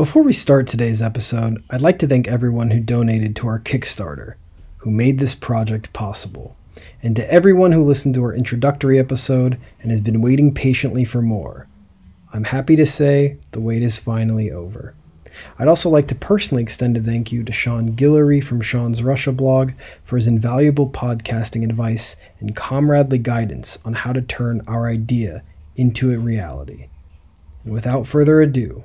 Before we start today's episode, I'd like to thank everyone who donated to our Kickstarter, who made this project possible, and to everyone who listened to our introductory episode and has been waiting patiently for more. I'm happy to say the wait is finally over. I'd also like to personally extend a thank you to Sean Guillory from Sean's Russia blog for his invaluable podcasting advice and comradely guidance on how to turn our idea into a reality. And without further ado,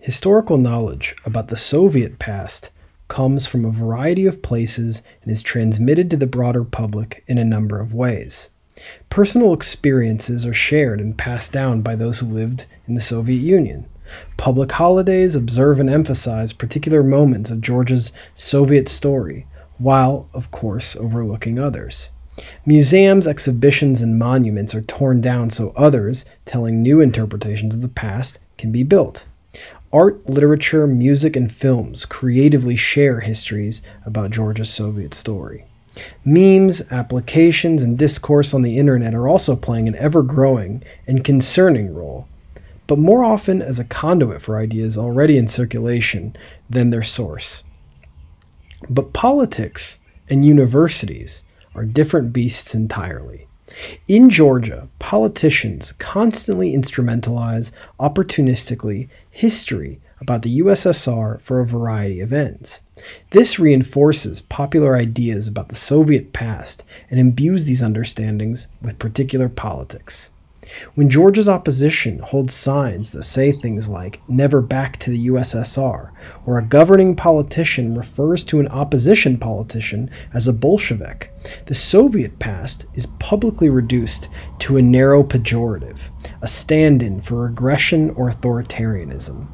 historical knowledge about the Soviet past comes from a variety of places and is transmitted to the broader public in a number of ways. Personal experiences are shared and passed down by those who lived in the Soviet Union. Public holidays observe and emphasize particular moments of Georgia's Soviet story, while, of course, overlooking others. Museums, exhibitions, and monuments are torn down so others, telling new interpretations of the past, can be built. Art, literature, music, and films creatively share histories about Georgia's Soviet story. Memes, applications, and discourse on the internet are also playing an ever growing and concerning role, but more often as a conduit for ideas already in circulation than their source. But politics and universities are different beasts entirely. In Georgia, politicians constantly instrumentalize opportunistically history about the USSR for a variety of ends. This reinforces popular ideas about the Soviet past and imbues these understandings with particular politics. When Georgia's opposition holds signs that say things like never back to the USSR, or a governing politician refers to an opposition politician as a Bolshevik, the Soviet past is publicly reduced to a narrow pejorative, a stand in for aggression or authoritarianism.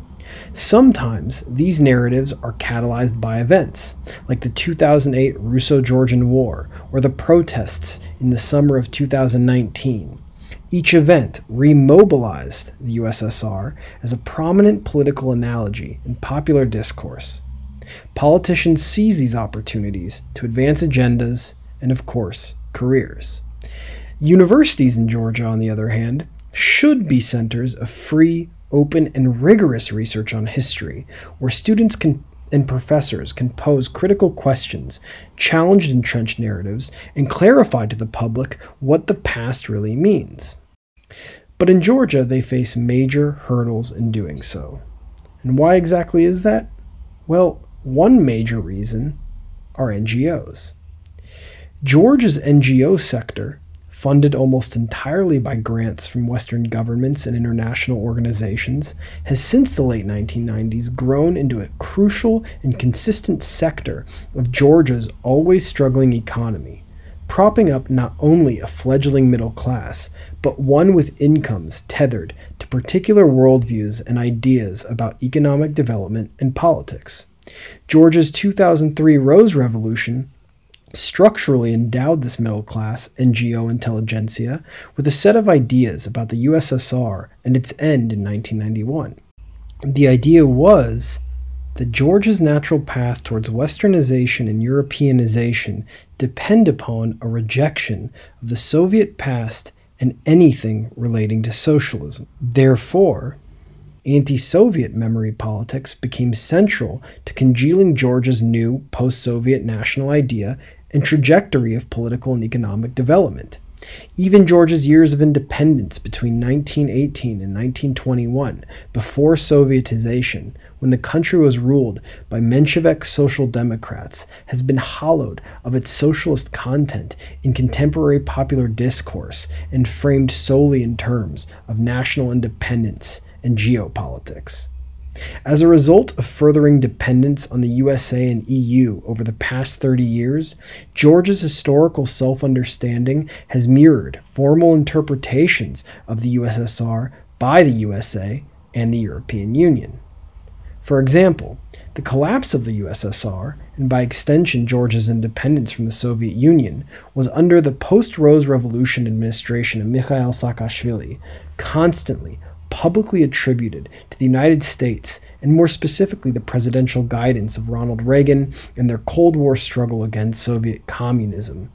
Sometimes these narratives are catalyzed by events, like the 2008 Russo Georgian War or the protests in the summer of 2019. Each event remobilized the USSR as a prominent political analogy in popular discourse. Politicians seize these opportunities to advance agendas and, of course, careers. Universities in Georgia, on the other hand, should be centers of free, open, and rigorous research on history, where students can and professors can pose critical questions, challenge entrenched narratives, and clarify to the public what the past really means. But in Georgia, they face major hurdles in doing so. And why exactly is that? Well, one major reason are NGOs. Georgia's NGO sector funded almost entirely by grants from Western governments and international organizations, has since the late 1990s grown into a crucial and consistent sector of Georgia's always struggling economy, propping up not only a fledgling middle class, but one with incomes tethered to particular worldviews and ideas about economic development and politics. Georgia's 2003 Rose Revolution structurally endowed this middle class NGO intelligentsia with a set of ideas about the USSR and its end in 1991. The idea was that Georgia's natural path towards westernization and Europeanization depend upon a rejection of the Soviet past and anything relating to socialism. Therefore, anti Soviet memory politics became central to congealing Georgia's new post Soviet national idea and trajectory of political and economic development. Even Georgia's years of independence between 1918 and 1921, before Sovietization, when the country was ruled by Menshevik social democrats, has been hollowed of its socialist content in contemporary popular discourse and framed solely in terms of national independence and geopolitics. As a result of furthering dependence on the USA and EU over the past 30 years, Georgia's historical self understanding has mirrored formal interpretations of the USSR by the USA and the European Union. For example, the collapse of the USSR, and by extension Georgia's independence from the Soviet Union, was under the post Rose Revolution administration of Mikhail Saakashvili, constantly publicly attributed to the United States, and more specifically the presidential guidance of Ronald Reagan and their Cold War struggle against Soviet communism.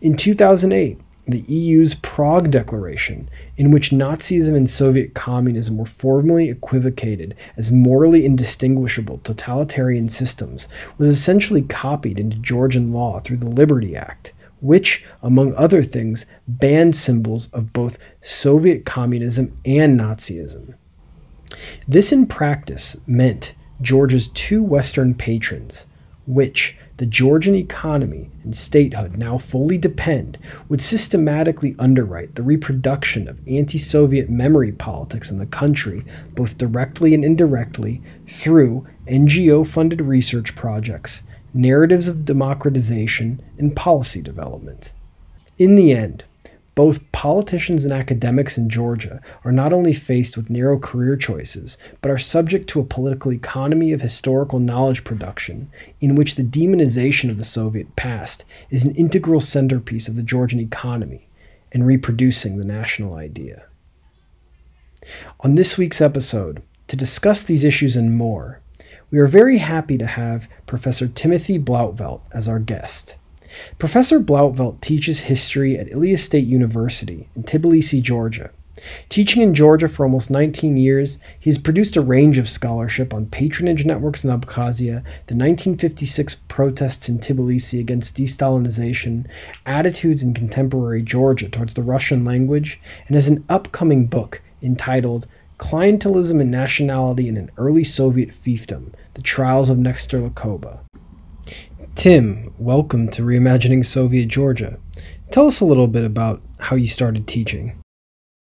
In 2008, the EU's Prague Declaration, in which Nazism and Soviet communism were formally equivocated as morally indistinguishable totalitarian systems, was essentially copied into Georgian law through the Liberty Act, which, among other things, banned symbols of both Soviet communism and Nazism. This in practice meant Georgia's two Western patrons, which the Georgian economy and statehood now fully depend, would systematically underwrite the reproduction of anti Soviet memory politics in the country, both directly and indirectly, through NGO funded research projects narratives of democratization, and policy development. In the end, both politicians and academics in Georgia are not only faced with narrow career choices, but are subject to a political economy of historical knowledge production in which the demonization of the Soviet past is an integral centerpiece of the Georgian economy and reproducing the national idea. On this week's episode, to discuss these issues and more, we are very happy to have Professor Timothy Blauvelt as our guest. Professor Blauvelt teaches history at Ilia State University in Tbilisi, Georgia. Teaching in Georgia for almost 19 years, he has produced a range of scholarship on patronage networks in Abkhazia, the 1956 protests in Tbilisi against de-Stalinization, attitudes in contemporary Georgia towards the Russian language, and has an upcoming book entitled Clientelism and Nationality in an Early Soviet Fiefdom The Trials of Nestor Lakoba. Tim, welcome to Reimagining Soviet Georgia. Tell us a little bit about how you started teaching.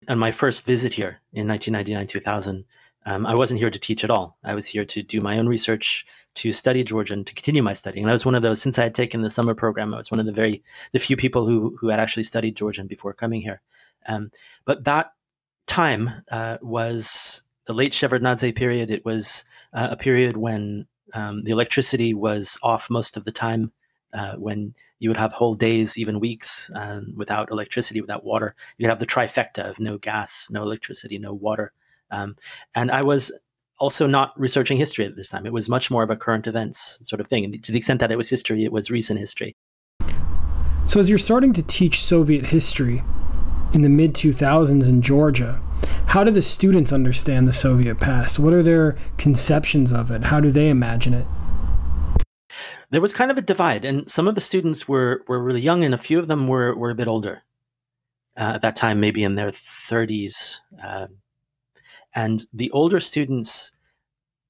On my first visit here in 1999 2000, um, I wasn't here to teach at all. I was here to do my own research, to study Georgian, to continue my studying. And I was one of those, since I had taken the summer program, I was one of the very, the few people who, who had actually studied Georgian before coming here. Um, but that time uh, was the late Shevardnadze period. It was uh, a period when um, the electricity was off most of the time, uh, when you would have whole days, even weeks, um, without electricity, without water. You'd have the trifecta of no gas, no electricity, no water. Um, and I was also not researching history at this time. It was much more of a current events sort of thing. And to the extent that it was history, it was recent history. So, as you're starting to teach Soviet history, in the mid 2000s in Georgia. How do the students understand the Soviet past? What are their conceptions of it? How do they imagine it? There was kind of a divide, and some of the students were, were really young, and a few of them were, were a bit older. Uh, at that time, maybe in their 30s. Uh, and the older students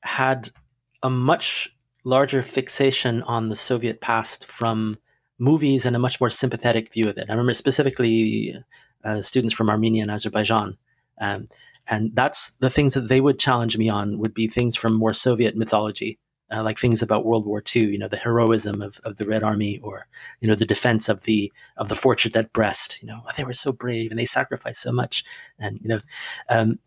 had a much larger fixation on the Soviet past from movies and a much more sympathetic view of it. I remember specifically uh, students from Armenia and Azerbaijan. Um, and that's the things that they would challenge me on would be things from more Soviet mythology, uh, like things about World War II, you know, the heroism of, of the Red Army or, you know, the defense of the, of the fortress at Brest, you know, they were so brave and they sacrificed so much. And, you know, um,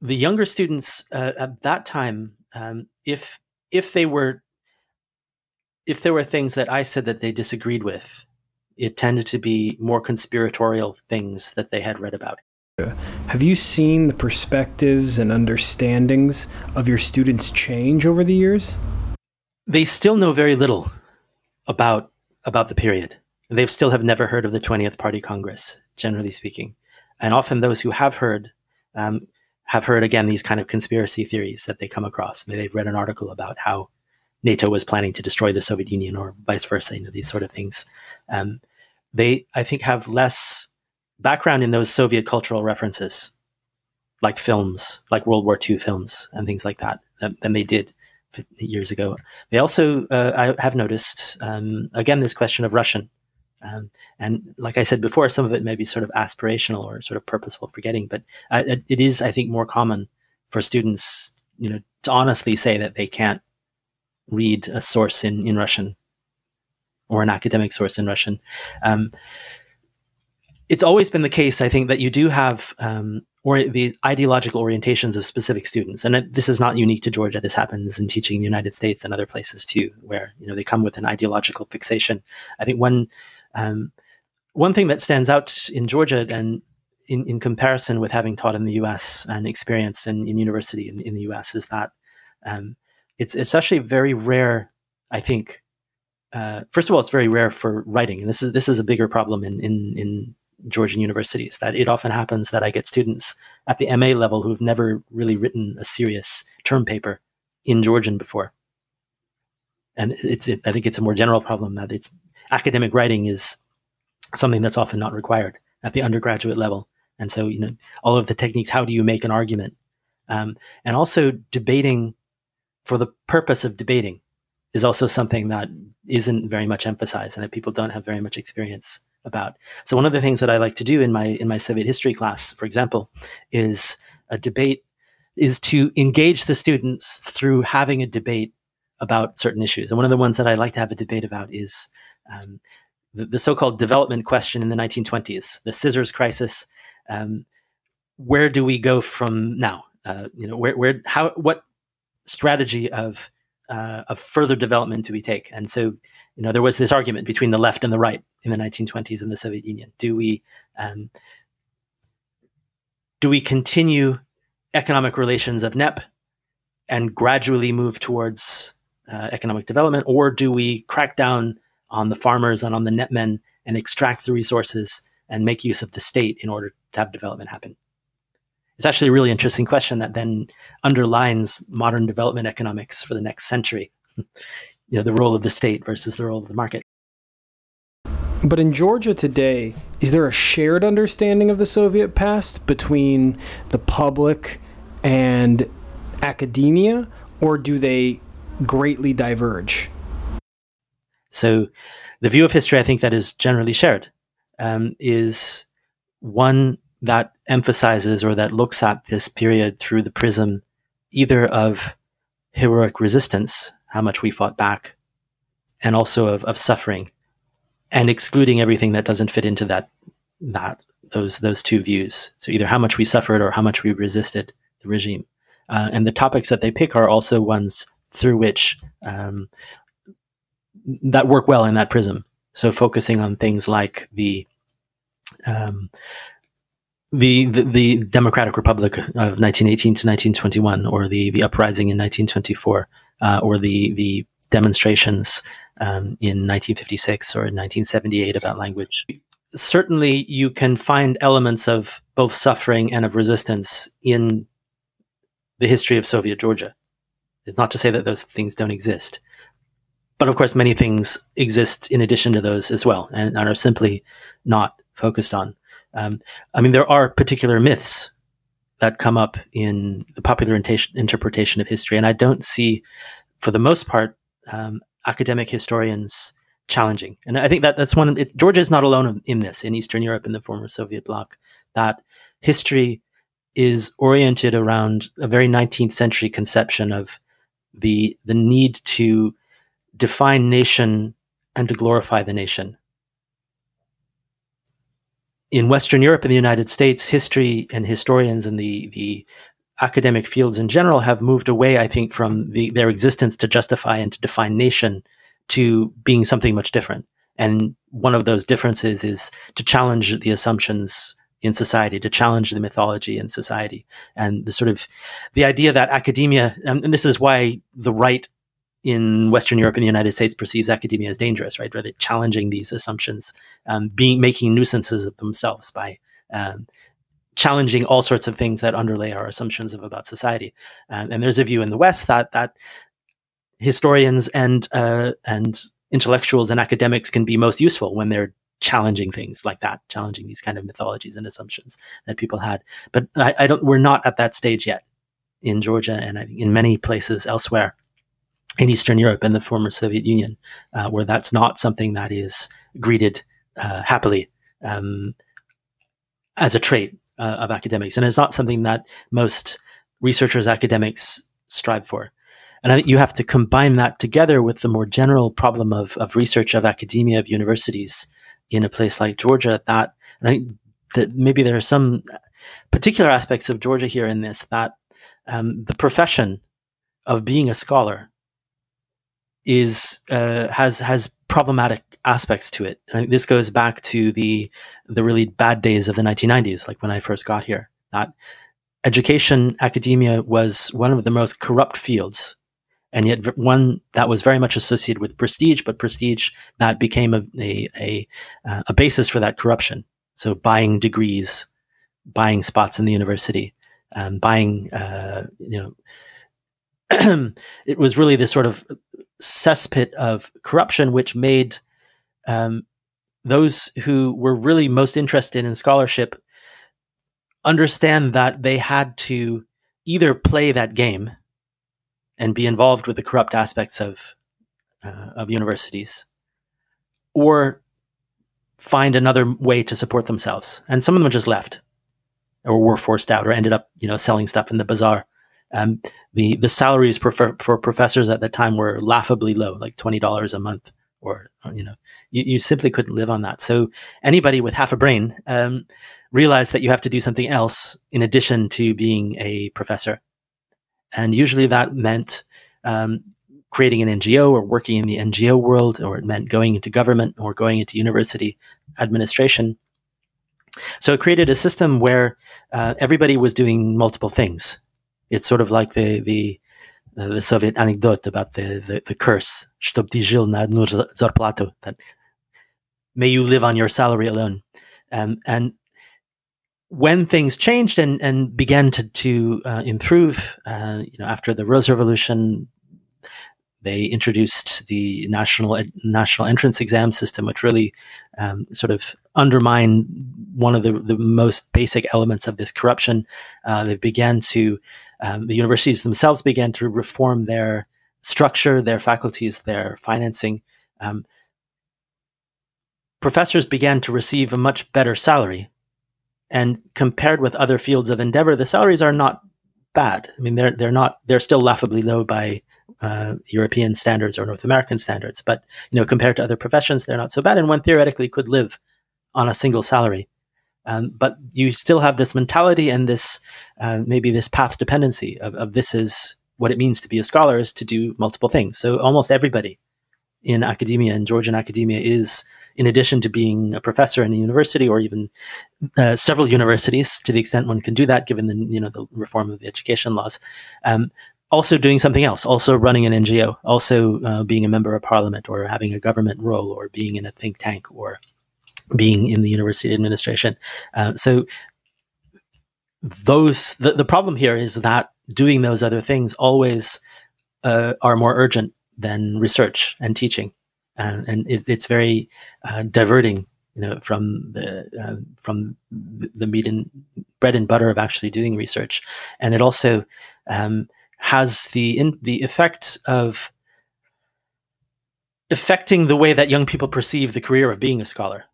the younger students uh, at that time, um, if, if they were, if there were things that I said that they disagreed with, it tended to be more conspiratorial things that they had read about. Have you seen the perspectives and understandings of your students change over the years? They still know very little about about the period. They still have never heard of the 20th Party Congress, generally speaking. And often those who have heard um, have heard again these kind of conspiracy theories that they come across. They've read an article about how NATO was planning to destroy the Soviet Union or vice versa, you know, these sort of things. Um, they, I think, have less background in those Soviet cultural references, like films, like World War II films and things like that, than they did years ago. They also, uh, I have noticed, um, again, this question of Russian. Um, and like I said before, some of it may be sort of aspirational or sort of purposeful forgetting, but uh, it is, I think, more common for students you know, to honestly say that they can't read a source in, in Russian or an academic source in Russian. Um, it's always been the case, I think, that you do have um, or the ideological orientations of specific students, and this is not unique to Georgia. This happens in teaching in the United States and other places too, where you know they come with an ideological fixation. I think one um, one thing that stands out in Georgia and in, in comparison with having taught in the U.S. and experience in, in university in, in the U.S. is that um, it's it's actually very rare. I think uh, first of all, it's very rare for writing, and this is this is a bigger problem in in, in Georgian universities. That it often happens that I get students at the MA level who've never really written a serious term paper in Georgian before, and it's it, I think it's a more general problem that it's academic writing is something that's often not required at the undergraduate level, and so you know all of the techniques. How do you make an argument? Um, and also debating for the purpose of debating is also something that isn't very much emphasized and that people don't have very much experience about. So one of the things that I like to do in my in my Soviet history class, for example, is a debate is to engage the students through having a debate about certain issues. And one of the ones that I like to have a debate about is um, the, the, so-called development question in the 1920s, the scissors crisis. Um, where do we go from now? Uh, you know, where, where, how, what strategy of uh, of further development do we take? And so, you know, there was this argument between the left and the right in the 1920s in the Soviet Union. Do we um, do we continue economic relations of NEP and gradually move towards uh, economic development, or do we crack down on the farmers and on the NEPmen and extract the resources and make use of the state in order to have development happen? It's actually a really interesting question that then underlines modern development economics for the next century. you know, the role of the state versus the role of the market. But in Georgia today, is there a shared understanding of the Soviet past between the public and academia, or do they greatly diverge? So, the view of history I think that is generally shared um, is one that emphasizes or that looks at this period through the prism either of heroic resistance, how much we fought back, and also of, of suffering, and excluding everything that doesn't fit into that that those those two views. So either how much we suffered or how much we resisted the regime. Uh, and the topics that they pick are also ones through which um, that work well in that prism. So focusing on things like the um, the, the, Democratic Republic of 1918 to 1921, or the the uprising in 1924, uh, or the the demonstrations um, in 1956 or in 1978 about language. Certainly, you can find elements of both suffering and of resistance in the history of Soviet Georgia. It's not to say that those things don't exist, but of course, many things exist in addition to those as well, and are simply not focused on. Um, I mean, there are particular myths that come up in the popular interpretation of history, and I don't see, for the most part, um, academic historians challenging. And I think that that's one. It, Georgia is not alone in this. In Eastern Europe, in the former Soviet bloc, that history is oriented around a very 19th century conception of the the need to define nation and to glorify the nation in Western Europe and the United States, history and historians and the, the academic fields in general have moved away, I think, from the, their existence to justify and to define nation to being something much different. And one of those differences is to challenge the assumptions in society, to challenge the mythology in society. And the sort of the idea that academia, and this is why the right in Western Europe and the United States perceives academia as dangerous, right? Rather challenging these assumptions, um, being making nuisances of themselves by um, challenging all sorts of things that underlay our assumptions of about society. Um, and there's a view in the West that that historians and uh, and intellectuals and academics can be most useful when they're challenging things like that, challenging these kind of mythologies and assumptions that people had. But I, I don't. We're not at that stage yet in Georgia and in many places elsewhere in Eastern Europe and the former Soviet Union, uh, where that's not something that is greeted uh, happily um, as a trait uh, of academics, and it's not something that most researchers, academics strive for. And I think you have to combine that together with the more general problem of, of research of academia, of universities in a place like Georgia that, and I think that maybe there are some particular aspects of Georgia here in this that um, the profession of being a scholar is uh, has has problematic aspects to it. And this goes back to the the really bad days of the 1990s, like when I first got here. That education, academia was one of the most corrupt fields and yet one that was very much associated with prestige, but prestige that became a, a, a, uh, a, basis for that corruption. So buying degrees, buying spots in the university, um, buying, uh, you know, it was really this sort of cesspit of corruption, which made um, those who were really most interested in scholarship understand that they had to either play that game and be involved with the corrupt aspects of uh, of universities, or find another way to support themselves. And some of them just left, or were forced out, or ended up, you know, selling stuff in the bazaar. Um, the the salaries for, for professors at that time were laughably low, like twenty dollars a month, or you know, you, you, simply couldn't live on that. So anybody with half a brain um, realized that you have to do something else in addition to being a professor. And usually that meant um, creating an NGO or working in the NGO world, or it meant going into government or going into university administration. So it created a system where uh, everybody was doing multiple things It's sort of like the the, uh, the Soviet anecdote about the the, the curse "Чтоб ты жил на одну зарплату," that may you live on your salary alone. Um, and when things changed and, and began to, to uh, improve, uh, you know, after the Rose Revolution, they introduced the national national entrance exam system, which really um, sort of undermined one of the, the most basic elements of this corruption. Uh, they began to um, the universities themselves began to reform their structure, their faculties, their financing. Um, professors began to receive a much better salary and compared with other fields of endeavor, the salaries are not bad. I mean, they're they're not they're still laughably low by uh, European standards or North American standards, but you know, compared to other professions, they're not so bad. And one theoretically could live on a single salary. Um, but you still have this mentality and this uh, maybe this path dependency of, of this is what it means to be a scholar is to do multiple things. So almost everybody in academia and Georgian academia is in addition to being a professor in a university or even uh, several universities, to the extent one can do that, given the you know the reform of the education laws, um, also doing something else, also running an NGO, also uh, being a member of parliament or having a government role or being in a think tank or being in the university administration. Uh, so those the, the problem here is that doing those other things always uh, are more urgent than research and teaching and, and it, it's very uh, diverting, you know, from the uh, from the meat and bread and butter of actually doing research, and it also um, has the in, the effect of affecting the way that young people perceive the career of being a scholar.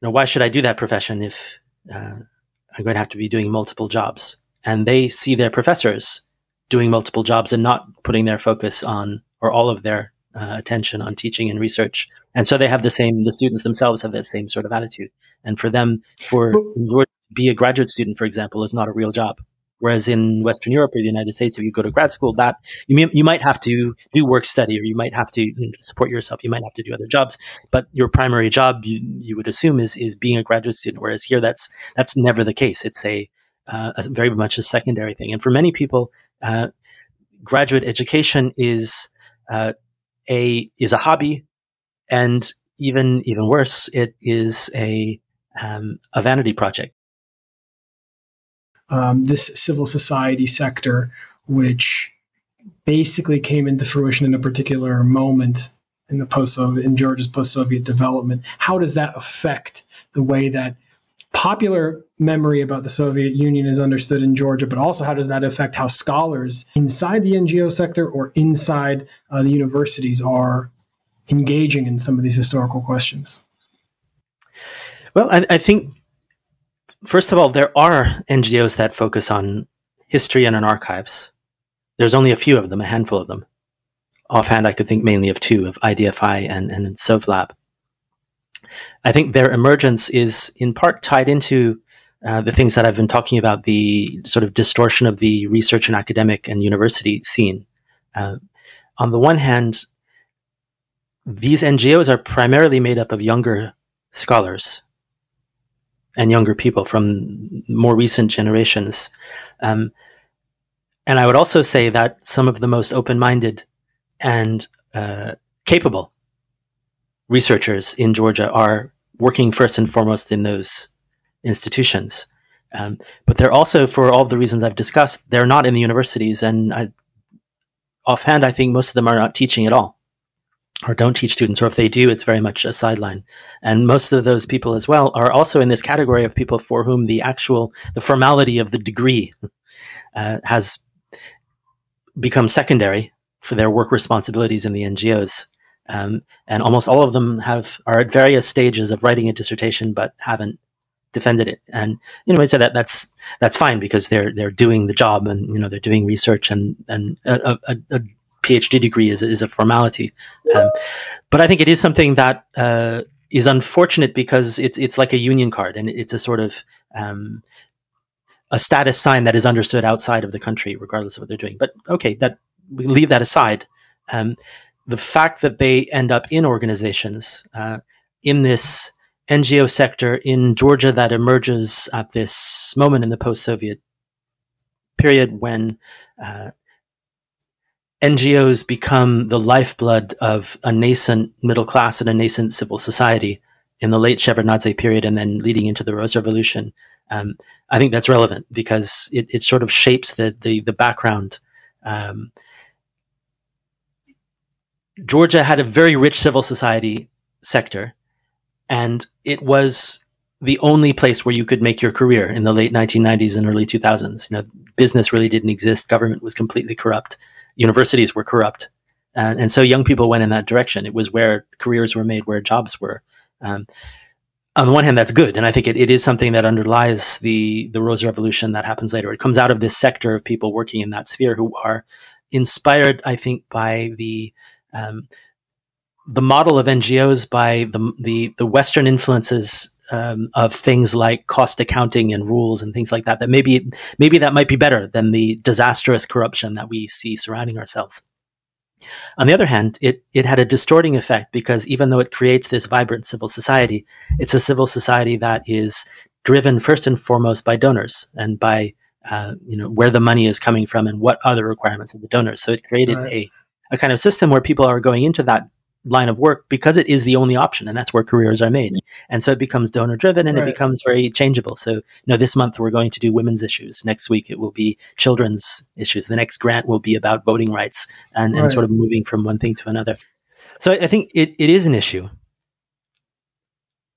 You know, why should I do that profession if uh, I'm going to have to be doing multiple jobs? And they see their professors doing multiple jobs and not putting their focus on or all of their uh, attention on teaching and research. And so they have the same, the students themselves have that same sort of attitude. And for them, for to be a graduate student, for example, is not a real job. Whereas in Western Europe or the United States, if you go to grad school, that you may, you might have to do work study, or you might have to you know, support yourself. You might have to do other jobs, but your primary job, you, you would assume, is is being a graduate student. Whereas here, that's that's never the case. It's a, uh, a very much a secondary thing. And for many people, uh, graduate education is uh, a is a hobby, and even even worse, it is a um, a vanity project. Um, this civil society sector, which basically came into fruition in a particular moment in the post in Georgia's post-Soviet development. How does that affect the way that popular memory about the Soviet Union is understood in Georgia, but also how does that affect how scholars inside the NGO sector or inside uh, the universities are engaging in some of these historical questions? Well, I, I, think, first of all, there are NGOs that focus on history and on archives. there's only a few of them, a handful of them. Offhand, I could think mainly of two, of IDFI and, and SovLab. I think their emergence is in part tied into uh, the things that I've been talking about, the sort of distortion of the research and academic and university scene. Uh, on the one hand, these NGOs are primarily made up of younger scholars and younger people from more recent generations. Um, and I would also say that some of the most open minded and uh, capable researchers in Georgia are working first and foremost in those institutions. Um, but they're also, for all the reasons I've discussed, they're not in the universities. And I, offhand, I think most of them are not teaching at all or don't teach students, or if they do, it's very much a sideline. And most of those people as well are also in this category of people for whom the actual, the formality of the degree uh, has become secondary for their work responsibilities in the NGOs. Um, and almost all of them have are at various stages of writing a dissertation, but haven't defended it. And you know, I say that that's that's fine because they're they're doing the job and you know they're doing research and and a, a, a PhD degree is, is a formality. Um, but I think it is something that uh, is unfortunate because it's it's like a union card and it's a sort of um, a status sign that is understood outside of the country, regardless of what they're doing. But okay, that we leave that aside. Um, the fact that they end up in organizations uh, in this NGO sector in Georgia that emerges at this moment in the post-Soviet period when uh, NGOs become the lifeblood of a nascent middle class and a nascent civil society in the late Shevardnadze period and then leading into the Rose Revolution. Um, I think that's relevant because it, it sort of shapes the, the, the background. Um, Georgia had a very rich civil society sector, and it was the only place where you could make your career in the late 1990s and early 2000s. You know, business really didn't exist. Government was completely corrupt universities were corrupt. And, and so young people went in that direction. It was where careers were made, where jobs were. Um, on the one hand, that's good, and I think it, it is something that underlies the the Rose Revolution that happens later. It comes out of this sector of people working in that sphere who are inspired, I think, by the um, the model of NGOs, by the the, the Western influences um, of things like cost accounting and rules and things like that. That maybe maybe that might be better than the disastrous corruption that we see surrounding ourselves. On the other hand, it it had a distorting effect because even though it creates this vibrant civil society, it's a civil society that is driven first and foremost by donors and by uh, you know where the money is coming from and what are the requirements of the donors. So it created right. a a kind of system where people are going into that line of work because it is the only option and that's where careers are made. And so it becomes donor driven and right. it becomes very changeable. So you know this month we're going to do women's issues. Next week it will be children's issues. The next grant will be about voting rights and, right. and sort of moving from one thing to another. So i think it, it is an issue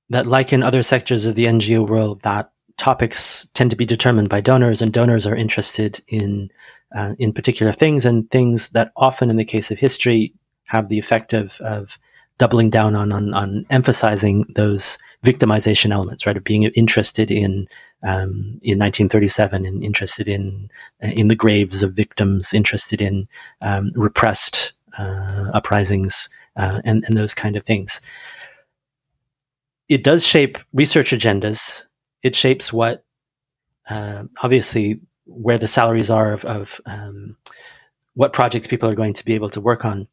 that like in other sectors of the ngo world that topics tend to be determined by donors and donors are interested in uh, in particular things and things that often in the case of history have the effect of, of doubling down on, on, on emphasizing those victimization elements, right? Of being interested in, um, in 1937 and interested in, in the graves of victims, interested in, um, repressed, uh, uprisings, uh, and, and those kind of things. It does shape research agendas. It shapes what, uh, obviously, where the salaries are of, of um, what projects people are going to be able to work on.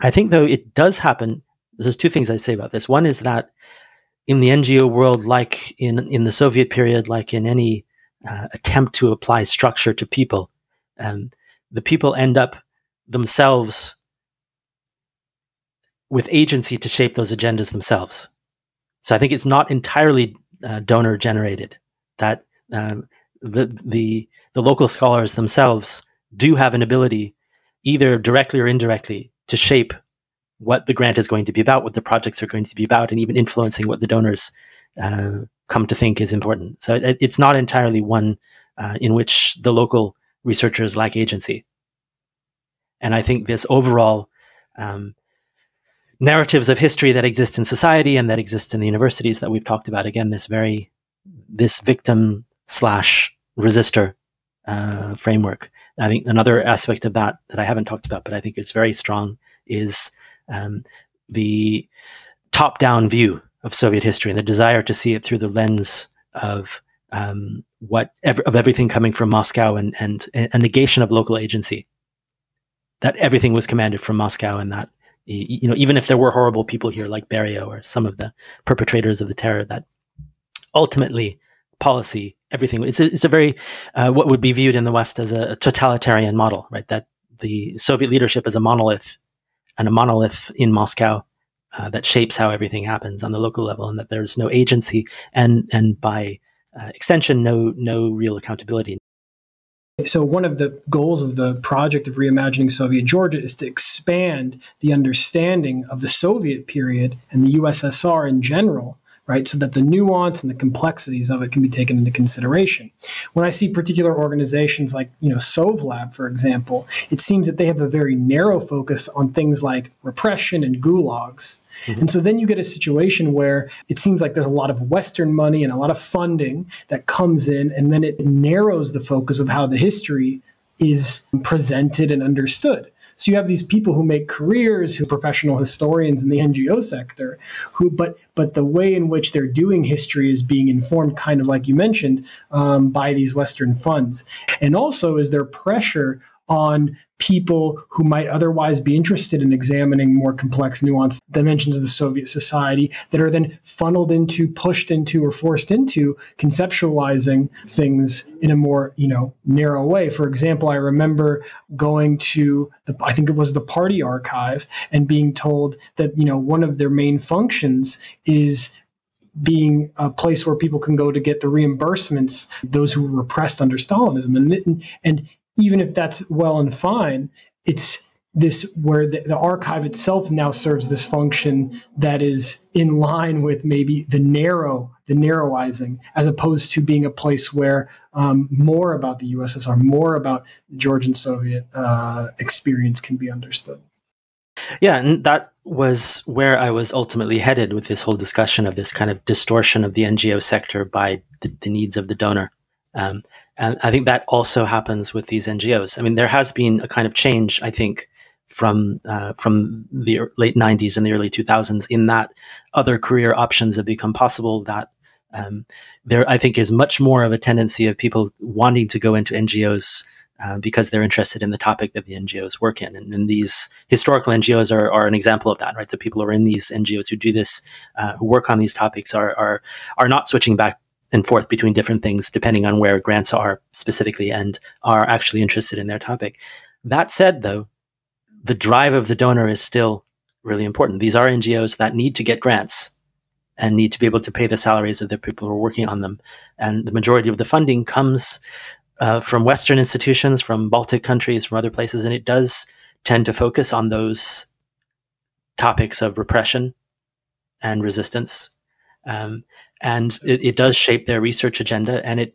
I think though it does happen. There's two things I say about this. One is that in the NGO world, like in in the Soviet period, like in any uh, attempt to apply structure to people, um, the people end up themselves with agency to shape those agendas themselves. So I think it's not entirely uh, donor generated. That um, the the the local scholars themselves do have an ability, either directly or indirectly, to shape what the grant is going to be about, what the projects are going to be about, and even influencing what the donors uh, come to think is important. So it, it's not entirely one uh, in which the local researchers lack agency. And I think this overall um, narratives of history that exist in society and that exist in the universities that we've talked about again, this very this victim slash resistor uh, framework I think another aspect of that that I haven't talked about, but I think it's very strong, is um, the top-down view of Soviet history and the desire to see it through the lens of um, what of everything coming from Moscow and and a negation of local agency. That everything was commanded from Moscow, and that you know even if there were horrible people here like Beria or some of the perpetrators of the terror, that ultimately policy everything it's a, it's a very uh, what would be viewed in the West as a, totalitarian model, right? That the Soviet leadership is a monolith and a monolith in Moscow uh, that shapes how everything happens on the local level, and that there's no agency and and by uh, extension, no no real accountability. So one of the goals of the project of reimagining Soviet Georgia is to expand the understanding of the Soviet period and the USSR in general right? So that the nuance and the complexities of it can be taken into consideration. When I see particular organizations like, you know, Sovlab, for example, it seems that they have a very narrow focus on things like repression and gulags. Mm-hmm. And so then you get a situation where it seems like there's a lot of Western money and a lot of funding that comes in, and then it narrows the focus of how the history is presented and understood. So you have these people who make careers, who are professional historians in the NGO sector, who but but the way in which they're doing history is being informed, kind of like you mentioned, um, by these Western funds. And also, is there pressure on people who might otherwise be interested in examining more complex, nuanced dimensions of the Soviet society that are then funneled into, pushed into, or forced into conceptualizing things in a more, you know, narrow way. For example, I remember going to the, I think it was the party archive and being told that, you know, one of their main functions is being a place where people can go to get the reimbursements those who were repressed under Stalinism and and even if that's well and fine, it's this where the, the, archive itself now serves this function that is in line with maybe the narrow the narrowizing as opposed to being a place where um, more about the ussr more about georgian soviet uh, experience can be understood. Yeah and that was where i was ultimately headed with this whole discussion of this kind of distortion of the ngo sector by the, the needs of the donor. Um, and I think that also happens with these NGOs. I mean, there has been a kind of change, I think, from uh, from the late '90s and the early 2000s, in that other career options have become possible. That um, there, I think, is much more of a tendency of people wanting to go into NGOs uh, because they're interested in the topic that the NGOs work in. And, and these historical NGOs are, are, an example of that, right? The people who are in these NGOs who do this, uh, who work on these topics, are are are not switching back and forth between different things depending on where grants are specifically and are actually interested in their topic. That said, though, the drive of the donor is still really important. These are NGOs that need to get grants and need to be able to pay the salaries of the people who are working on them. And the majority of the funding comes uh, from Western institutions, from Baltic countries, from other places, and it does tend to focus on those topics of repression and resistance. Um, and it, it does shape their research agenda. And it,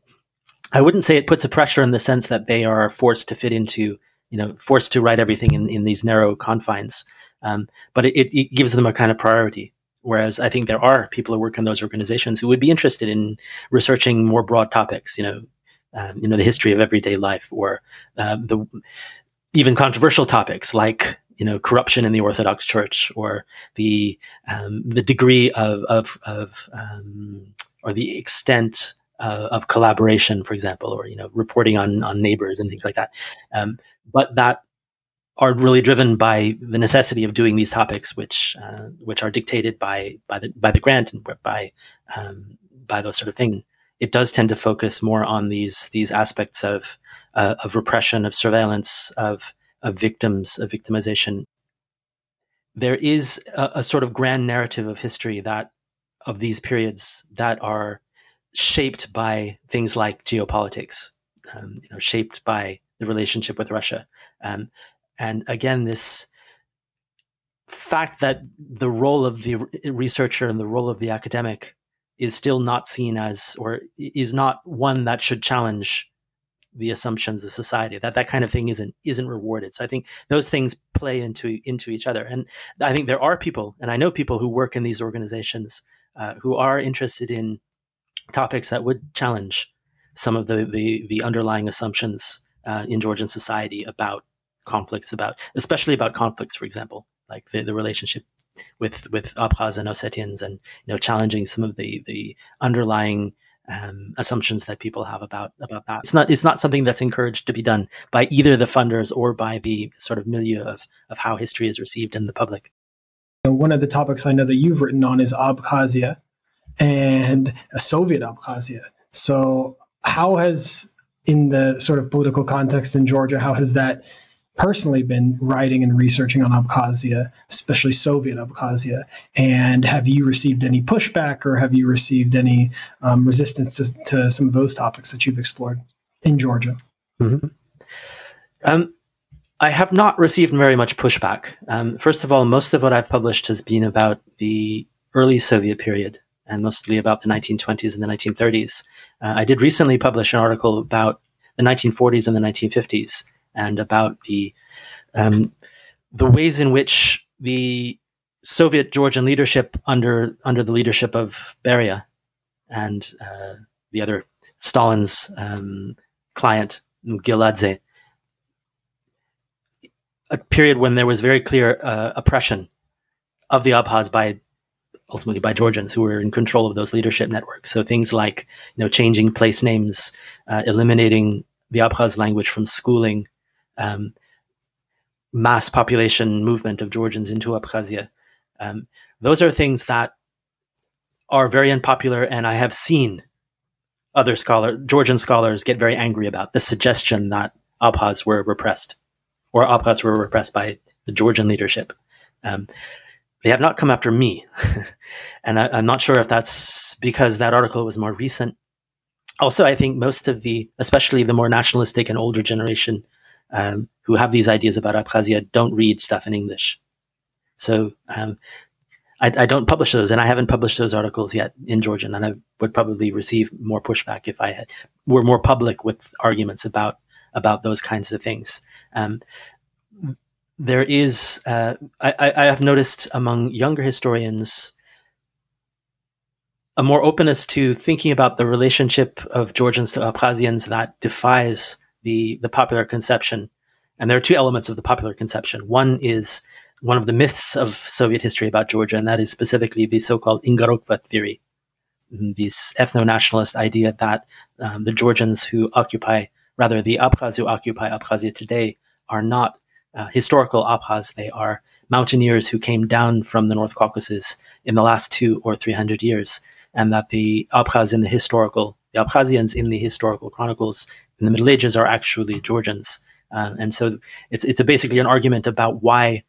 I wouldn't say it puts a pressure in the sense that they are forced to fit into, you know, forced to write everything in, in these narrow confines. Um, but it, it gives them a kind of priority. Whereas I think there are people who work in those organizations who would be interested in researching more broad topics, you know, um, you know, the history of everyday life or uh, the even controversial topics like you know corruption in the Orthodox Church or the um, the degree of of, of um, or the extent uh, of collaboration, for example, or you know reporting on on neighbors and things like that. Um, but that are really driven by the necessity of doing these topics, which uh, which are dictated by by the by the grant and by um, by those sort of thing. It does tend to focus more on these these aspects of uh, of repression, of surveillance, of of victims, of victimization. There is a, a sort of grand narrative of history that of these periods that are shaped by things like geopolitics, um, you know, shaped by the relationship with Russia. Um, and again, this fact that the role of the researcher and the role of the academic is still not seen as, or is not one that should challenge the assumptions of society that that kind of thing isn't isn't rewarded. So i think those things play into into each other. And i think there are people and i know people who work in these organizations uh, who are interested in topics that would challenge some of the the, the underlying assumptions uh, in Georgian society about conflicts, about especially about conflicts, for example, like the, the relationship with with Abkhaz and Ossetians, and you know challenging some of the the underlying um, assumptions that people have about about that. It's not it's not something that's encouraged to be done by either the funders or by the sort of milieu of of how history is received in the public. One of the topics I know that you've written on is Abkhazia and a Soviet Abkhazia. So how has in the sort of political context in Georgia, how has that personally been writing and researching on Abkhazia, especially Soviet Abkhazia. And have you received any pushback or have you received any um, resistance to, to, some of those topics that you've explored in Georgia? Mm-hmm. Um, I have not received very much pushback. Um, first of all, most of what I've published has been about the early Soviet period and mostly about the 1920s and the 1930s. Uh, I did recently publish an article about the 1940s and the 1950s and about the um, the ways in which the Soviet Georgian leadership under under the leadership of Beria and uh, the other Stalin's um, client Mgeladze, a period when there was very clear uh, oppression of the Abkhaz by ultimately by Georgians who were in control of those leadership networks. So things like you know changing place names, uh, eliminating the Abkhaz language from schooling, um, mass population movement of Georgians into Abkhazia. Um, those are things that are very unpopular, and I have seen other scholar Georgian scholars get very angry about the suggestion that Abkhaz were repressed, or Abkhaz were repressed by the Georgian leadership. Um, they have not come after me, and I, am not sure if that's because that article was more recent. Also, I think most of the, especially the more nationalistic and older generation, um, who have these ideas about Abkhazia don't read stuff in English. So um, I, I, don't publish those, and I haven't published those articles yet in Georgian, and I would probably receive more pushback if I had, were more public with arguments about about those kinds of things. Um, there is, uh, I, I have noticed among younger historians a more openness to thinking about the relationship of Georgians to Abkhazians that defies the the popular conception. And there are two elements of the popular conception. One is one of the myths of Soviet history about Georgia, and that is specifically the so-called Ingorokva theory, this ethno-nationalist idea that um, the Georgians who occupy, rather the Abkhaz who occupy Abkhazia today, are not uh, historical Abkhaz. They are mountaineers who came down from the North Caucasus in the last two or three hundred years, and that the Abkhaz in the historical, the Abkhazians in the historical chronicles in the Middle Ages are actually Georgians. Uh, and so it's, it's basically an argument about why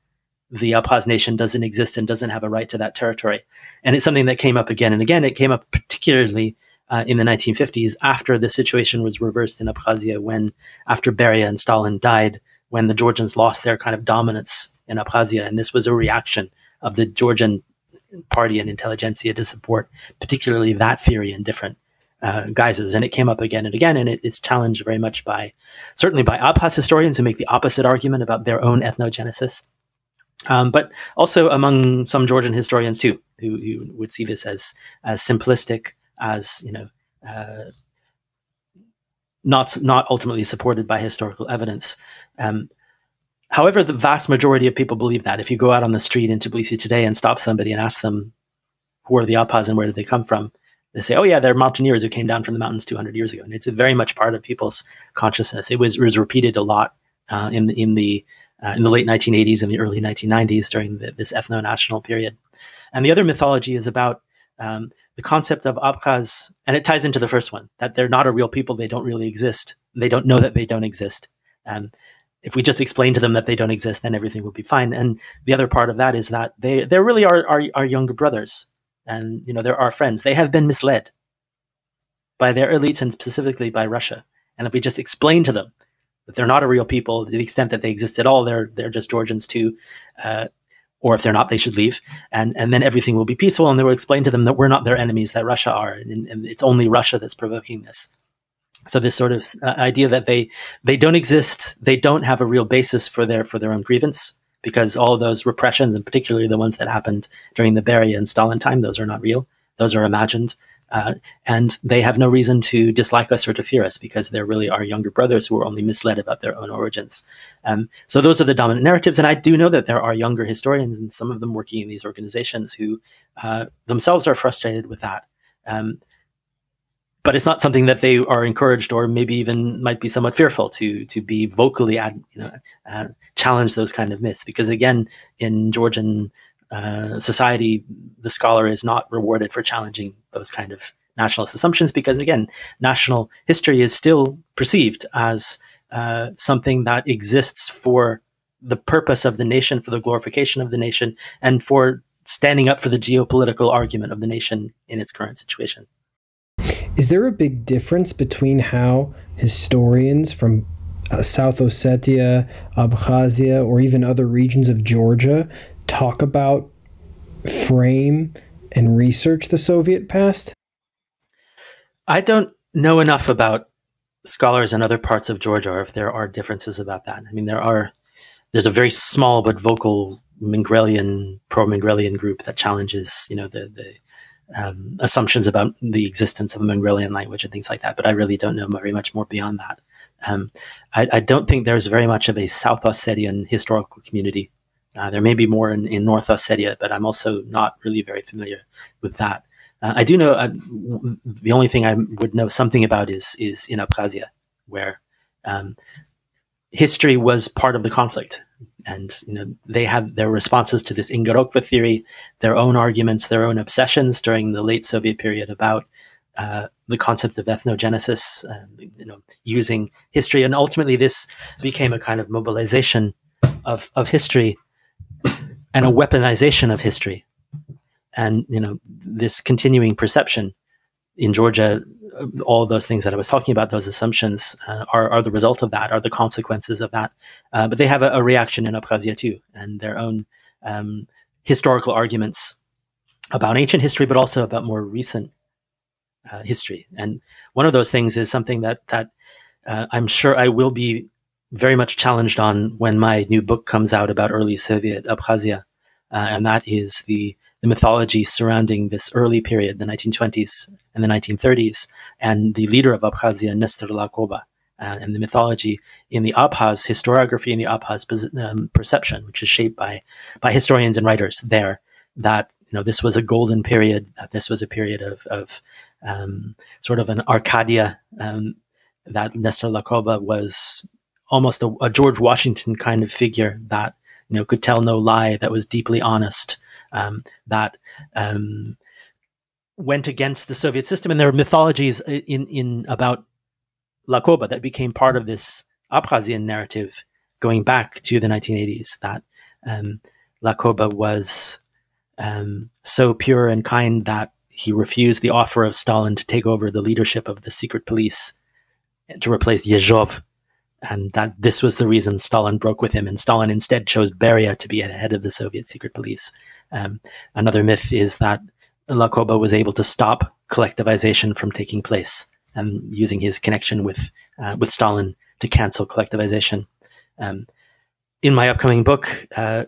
the Abkhaz nation doesn't exist and doesn't have a right to that territory. And it's something that came up again and again. It came up particularly uh, in the 1950s after the situation was reversed in Abkhazia when, after Beria and Stalin died, when the Georgians lost their kind of dominance in Abkhazia. And this was a reaction of the Georgian party and intelligentsia to support particularly that theory and different uh, guises, and it came up again and again, and it, it's challenged very much by certainly by Abkhaz historians who make the opposite argument about their own ethnogenesis, um, but also among some Georgian historians too, who, who, would see this as as simplistic, as you know, uh, not not ultimately supported by historical evidence. Um, however, the vast majority of people believe that. If you go out on the street in Tbilisi today and stop somebody and ask them who are the Abkhaz and where did they come from, they say, "Oh yeah, they're mountaineers who came down from the mountains 200 years ago," and it's very much part of people's consciousness. It was, it was repeated a lot uh, in in the uh, in the late 1980s and the early 1990s during the, this ethno-national period. And the other mythology is about um, the concept of Abkhaz, and it ties into the first one that they're not a real people; they don't really exist. They don't know that they don't exist. Um, if we just explain to them that they don't exist, then everything will be fine. And the other part of that is that they they really are our, our younger brothers and you know they're our friends. They have been misled by their elites and specifically by russia. And if we just explain to them that they're not a real people to the extent that they exist at all they're they're just georgians too uh, or if they're not they should leave. And and then everything will be peaceful and they will explain to them that we're not their enemies that russia are and, and it's only russia that's provoking this. So this sort of uh, idea that they they don't exist they don't have a real basis for their for their own grievance because all those repressions, and particularly the ones that happened during the Beria and Stalin time, those are not real. Those are imagined. Uh, and they have no reason to dislike us or to fear us because they're really our younger brothers who are only misled about their own origins. Um, so those are the dominant narratives. And I do know that there are younger historians and some of them working in these organizations who uh, themselves are frustrated with that. Um, but it's not something that they are encouraged or maybe even might be somewhat fearful to to be vocally ad, you know uh, challenge those kind of myths because again in Georgian uh, society the scholar is not rewarded for challenging those kind of nationalist assumptions because again national history is still perceived as uh, something that exists for the purpose of the nation for the glorification of the nation and for standing up for the geopolitical argument of the nation in its current situation. Is there a big difference between how historians from uh, South Ossetia, Abkhazia, or even other regions of Georgia talk about, frame, and research the Soviet past? I don't know enough about scholars in other parts of Georgia, or if there are differences about that. I mean, there are. There's a very small but vocal Mingrelian, pro-Mingrelian group that challenges, you know, the the um, assumptions about the existence of a Mingrelian language and things like that. But I really don't know very much more beyond that. Um, I, I, don't think there's very much of a South Ossetian historical community. Uh, there may be more in, in, North Ossetia, but I'm also not really very familiar with that. Uh, I do know uh, the only thing I would know something about is is in Abkhazia, where um, history was part of the conflict and you know they had their responses to this Ingorokva theory, their own arguments, their own obsessions during the late Soviet period about uh, the concept of ethnogenesis, you know, using history, and ultimately this became a kind of mobilization of of history and a weaponization of history, and you know this continuing perception in Georgia all those things that I was talking about, those assumptions uh, are, are the result of that, are the consequences of that. Uh, but they have a, a, reaction in Abkhazia too, and their own um, historical arguments about ancient history, but also about more recent uh, history. And one of those things is something that that uh, I'm sure I will be very much challenged on when my new book comes out about early Soviet Abkhazia, uh, and that is the the mythology surrounding this early period, the 1920s and the 1930s, and the leader of Abkhazia, Nestor Lakoba, uh, and the mythology in the Abkhaz historiography and the Abkhaz um, perception, which is shaped by by historians and writers there. That you know this was a golden period. That this was a period of of um, sort of an Arcadia. Um, that Nestor Lakoba was almost a, a George Washington kind of figure that you know could tell no lie. That was deeply honest um, that um, went against the Soviet system. And there are mythologies in, in about Lakoba that became part of this Abkhazian narrative going back to the 1980s that um, Lakoba was um, so pure and kind that he refused the offer of Stalin to take over the leadership of the secret police to replace Yezhov. And that this was the reason Stalin broke with him. And Stalin instead chose Beria to be at the head of the Soviet secret police. Um, another myth is that Lakoba was able to stop collectivization from taking place and using his connection with uh, with Stalin to cancel collectivization. Um, in my upcoming book, uh,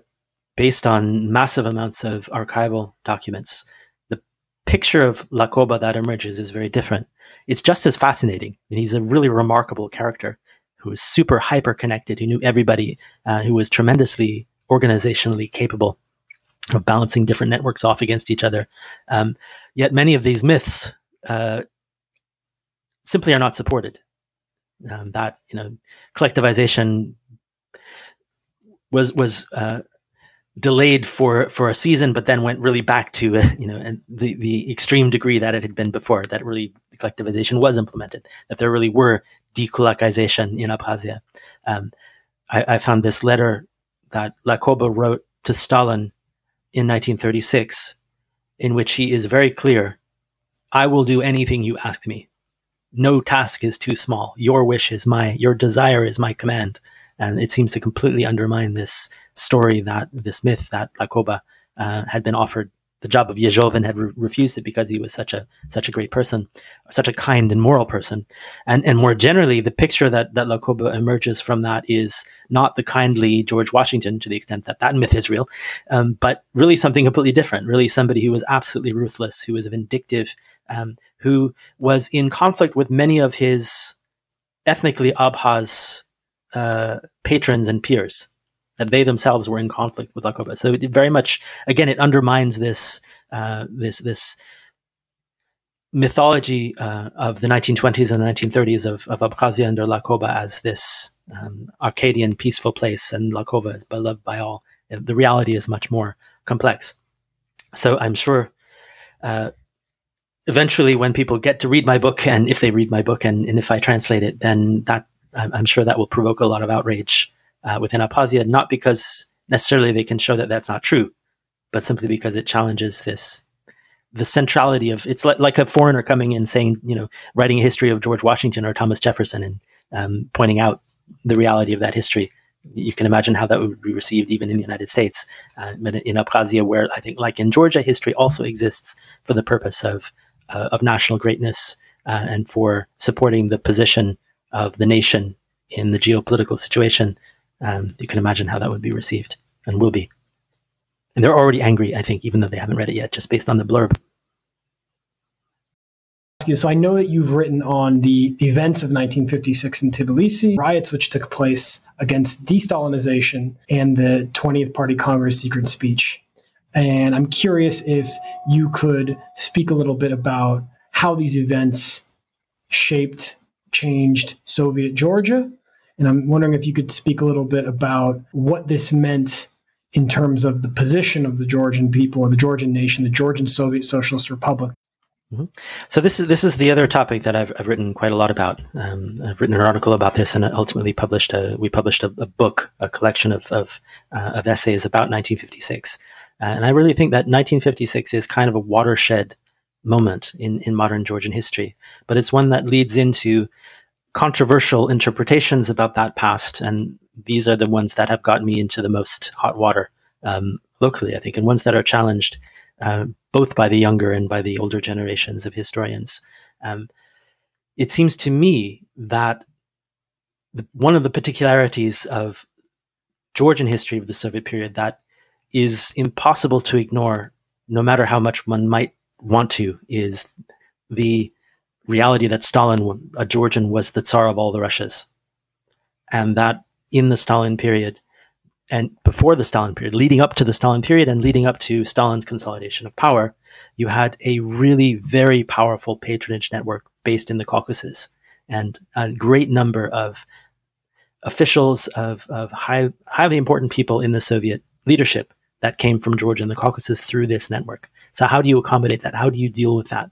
based on massive amounts of archival documents, the picture of Lakoba that emerges is very different. It's just as fascinating, and he's a really remarkable character who was super hyper connected, who knew everybody, uh, who was tremendously organizationally capable of balancing different networks off against each other. Um, yet many of these myths uh, simply are not supported. Um, that you know, collectivization was was uh, delayed for for a season, but then went really back to uh, you know the the extreme degree that it had been before. That really collectivization was implemented. That there really were dekulakization in Abkhazia. Um, I, I, found this letter that Lakoba wrote to Stalin in 1936, in which he is very clear I will do anything you ask me. No task is too small. Your wish is my, your desire is my command. And it seems to completely undermine this story that this myth that Lakoba uh, had been offered the job of Yezhov and had re- refused it because he was such a such a great person, such a kind and moral person. And and more generally, the picture that that Lakoba emerges from that is not the kindly George Washington to the extent that that myth is real, um, but really something completely different. Really, somebody who was absolutely ruthless, who was vindictive, um, who was in conflict with many of his ethnically Abkhaz uh, patrons and peers. That they themselves were in conflict with Lakoba. So it very much, again, it undermines this uh, this this mythology uh, of the 1920s and 1930s of, of Abkhazia under Lakoba as this um, Arcadian peaceful place, and Lakoba is beloved by all. The reality is much more complex. So I'm sure uh, eventually, when people get to read my book, and if they read my book, and, and if I translate it, then that I'm, I'm, sure that will provoke a lot of outrage uh, within Abkhazia, not because necessarily they can show that that's not true, but simply because it challenges this the centrality of it's like, like a foreigner coming in saying, you know, writing a history of George Washington or Thomas Jefferson and um, pointing out the reality of that history. You can imagine how that would be received even in the United States. Uh, but in Abkhazia, where I think, like in Georgia, history also exists for the purpose of uh, of national greatness uh, and for supporting the position of the nation in the geopolitical situation. Um, you can imagine how that would be received and will be. And they're already angry, I think, even though they haven't read it yet, just based on the blurb. So I know that you've written on the events of 1956 in Tbilisi, riots which took place against de-Stalinization and the 20th Party Congress secret speech. And I'm curious if you could speak a little bit about how these events shaped, changed Soviet Georgia. And I'm wondering if you could speak a little bit about what this meant in terms of the position of the Georgian people or the Georgian nation, the Georgian Soviet Socialist Republic. Mm-hmm. So this is this is the other topic that I've, I've written quite a lot about. Um, I've written an article about this, and ultimately published a we published a, a book, a collection of of, uh, of, essays about 1956. Uh, and I really think that 1956 is kind of a watershed moment in in modern Georgian history, but it's one that leads into controversial interpretations about that past, and these are the ones that have gotten me into the most hot water um, locally, I think, and ones that are challenged uh, both by the younger and by the older generations of historians. Um, it seems to me that the, one of the particularities of Georgian history of the Soviet period that is impossible to ignore, no matter how much one might want to, is the reality that Stalin, a uh, Georgian, was the Tsar of all the Russias. And that in the Stalin period and before the Stalin period, leading up to the Stalin period and leading up to Stalin's consolidation of power, you had a really very powerful patronage network based in the Caucasus and a great number of officials of, of high, highly important people in the Soviet leadership that came from Georgia and the Caucasus through this network. So how do you accommodate that? How do you deal with that?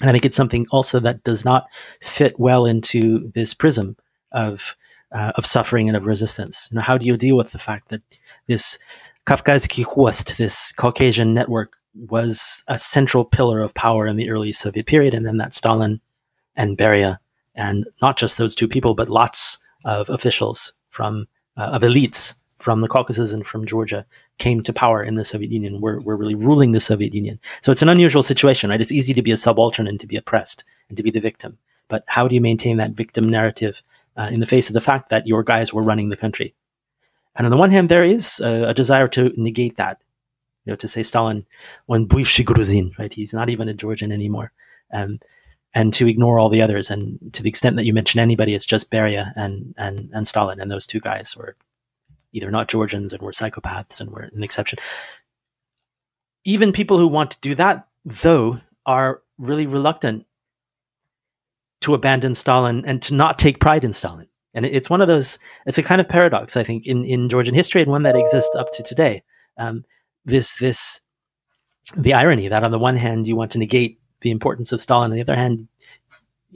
And I think it's something also that does not fit well into this prism of uh, of suffering and of resistance. You know, how do you deal with the fact that this Kafkazi this Caucasian network, was a central pillar of power in the early Soviet period, and then that Stalin and Beria, and not just those two people, but lots of officials from uh, of elites from the Caucasus and from Georgia came to power in the Soviet Union. Were were really ruling the Soviet Union. So it's an unusual situation, right? It's easy to be a subaltern and to be oppressed and to be the victim, but how do you maintain that victim narrative uh, in the face of the fact that your guys were running the country. And on the one hand, there is a, a desire to negate that, you know, to say Stalin, one бывший Gruzin, right? He's not even a Georgian anymore. Um, and to ignore all the others. And to the extent that you mention anybody, it's just Beria and, and, and Stalin. And those two guys were either not Georgians and we're psychopaths and we're an exception. Even people who want to do that, though, are really reluctant to abandon Stalin and to not take pride in Stalin. And it's one of those, it's a kind of paradox, I think, in, in Georgian history and one that exists up to today. Um, this, this, the irony that on the one hand, you want to negate the importance of Stalin, on the other hand,